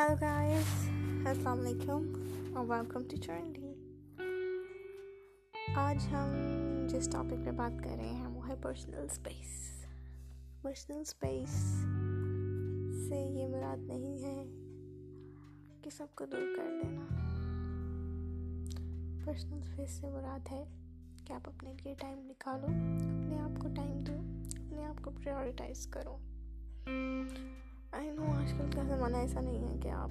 Hello guys السلام علیکم اور ویلکم ٹو چرنڈی آج ہم جس ٹاپک پہ بات کر رہے ہیں وہ ہے پرسنل اسپیس پرسنل اسپیس سے یہ مراد نہیں ہے کہ سب کو دور کر دینا پرسنل اسپیس سے مراد ہے کہ آپ اپنے لیے ٹائم نکالو اپنے آپ کو ٹائم دو اپنے آپ کو پریورٹائز کرو آئی نو، آج کل کا زمانہ ایسا نہیں ہے کہ آپ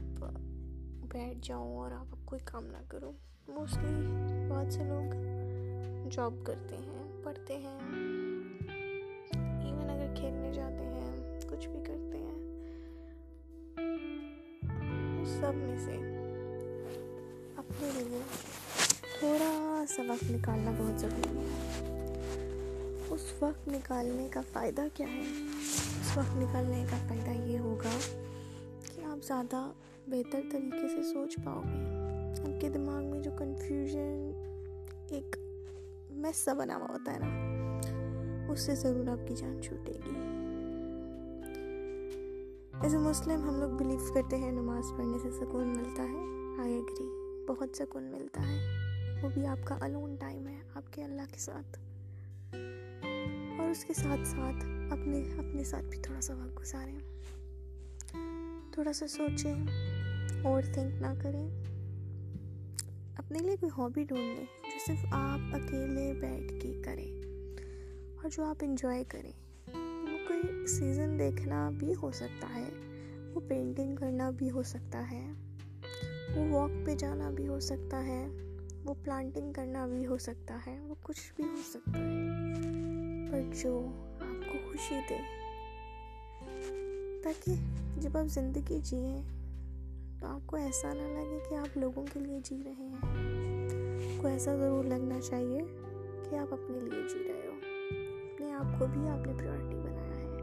بیٹھ جاؤں اور آپ اب کوئی کام نہ کرو۔ موسٹلی بہت سے لوگ جاب کرتے ہیں، پڑھتے ہیں۔ ایون اگر کھیلنے جاتے ہیں، کچھ بھی کرتے ہیں۔ سب میں سے اپنے لیے تھوڑا سا وقت نکالنا بہت ضروری ہے۔ اس وقت نکالنے کا فائدہ کیا ہے؟ اس وقت نکلنے کا فائدہ یہ ہوگا کہ آپ زیادہ بہتر طریقے سے سوچ پاؤ گے۔ آپ کے دماغ میں جو کنفیوژن ایک میسا بنا ہوا ہوتا ہے نا، اس سے ضرور آپ کی جان چھوٹے گی۔ ایز اے مسلم ہم لوگ بلیو کرتے ہیں نماز پڑھنے سے سکون ملتا ہے۔ آئی ایگری بہت سکون ملتا ہے۔ وہ بھی آپ کا الون ٹائم ہے، آپ کے اللہ کے ساتھ۔ اور اس کے ساتھ ساتھ اپنے اپنے ساتھ بھی تھوڑا سا وقت گزاریں۔ تھوڑا سا سوچیں اور تھنک نہ کریں۔ اپنے لیے کوئی ہابی ڈھونڈ لیں جو صرف آپ اکیلے بیٹھ کے کریں اور جو آپ انجوائے کریں۔ وہ کوئی سیزن دیکھنا بھی ہو سکتا ہے، وہ پینٹنگ کرنا بھی ہو سکتا ہے، وہ واک پہ جانا بھی ہو سکتا ہے، وہ پلانٹنگ کرنا بھی ہو سکتا ہے، وہ کچھ بھی ہو سکتا ہے۔ پر جو آپ کو خوشی دے۔ تاکہ جب آپ زندگی جئیں تو آپ کو ایسا نہ لگے کہ آپ لوگوں کے لیے جی رہے ہیں۔ کو ایسا ضرور لگنا چاہیے کہ آپ اپنے لیے جی رہے ہو۔ اپنے آپ کو بھی آپ نے پریورٹی بنایا ہے۔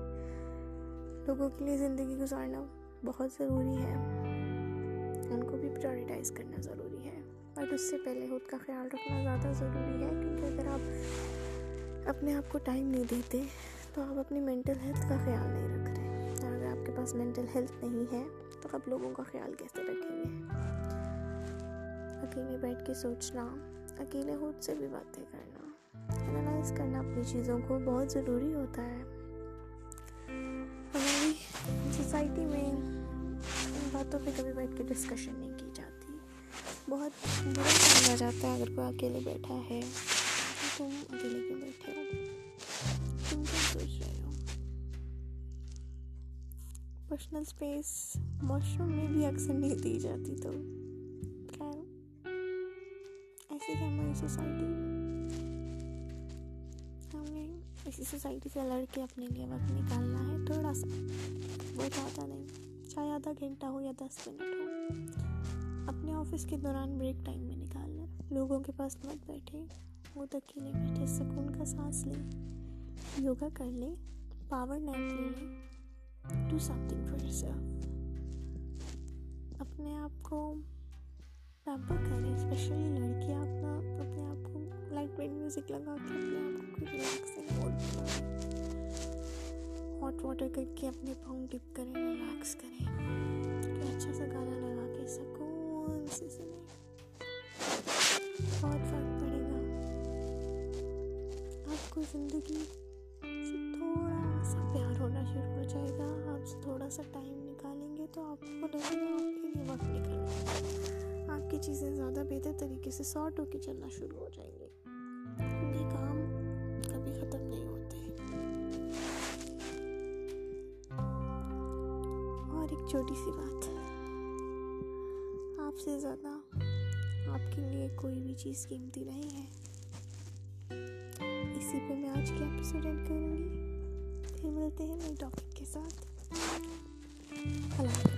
لوگوں کے لیے زندگی گزارنا بہت ضروری ہے۔ ان کو بھی پریورٹائز کرنا ضروری ہے۔ بٹ اس سے پہلے خود کا خیال رکھنا زیادہ ضروری ہے، کیونکہ اگر آپ اپنے آپ کو ٹائم نہیں دیتے، تو آپ اپنی مینٹل ہیلتھ کا خیال نہیں رکھ رہے۔ اور اگر آپ کے پاس مینٹل ہیلتھ نہیں ہے، تو آپ لوگوں کا خیال کیسے رکھیں گے؟ اکیلے بیٹھ کے سوچنا، اکیلے خود سے بھی باتیں کرنا انالائز کرنا اپنی چیزوں کو بہت ضروری ہوتا ہے۔ ہماری سوسائٹی میں ان باتوں پہ کبھی بیٹھ کے ڈسکشن نہیں کی جاتی۔ بہت برا سمجھا جاتا ہے اگر کوئی اکیلے بیٹھا ہے۔ تم اکیلے کیوں بیٹھے ہو تم سوچ رہے ہو پرسنل اسپیس واش روم میں بھی اکثر نہیں دی جاتی تو خیر ایسی ہے ہماری سوسائٹی ہمیں اسی سوسائٹی سے لڑ کے اپنے لیے وقت نکالنا ہے تھوڑا سا وہ زیادہ نہیں چاہے آدھا گھنٹہ ہو یا دس منٹ ہو اپنے آفس کے دوران بریک ٹائم میں نکالنا لوگوں کے پاس مت بیٹھے خود اکیلے بیٹھے سکون کا سانس لیں یوگا کر لیں پاور نیپ لے لیں do something for your اپنے آپ کو پیمپر کریں اسپیشلی لڑکیاں اپنا، اپنے آپ کو لائٹ ویٹ میوزک لگا کے اپنے آپ کو ریلیکسنگ موڈ ہاٹ واٹر کر کے اپنے پاؤں ڈپ کریں ریلیکس کریں اچھا سا گانا لگا کے سکون سے سنیں۔ بہت فائدہ کو زندگی سے تھوڑا سا پیار ہونا شروع ہو جائے گا۔ آپ سے تھوڑا سا ٹائم نکالیں گے تو آپ کو لگے گا آپ کے لیے وقت نکل رہا آپ کی چیزیں زیادہ بہتر طریقے سے سارٹ ہو کے چلنا شروع ہو جائیں گے۔ کیونکہ کام کبھی ختم نہیں ہوتے۔ اور ایک چھوٹی سی بات۔ آپ سے زیادہ آپ کے لیے کوئی بھی چیز قیمتی نہیں ہے۔ اسی پہ میں آج کی ایپیسوڈ اینڈ کروں گی۔ پھر ملتے ہیں نئے ٹاپک کے ساتھ۔ اللہ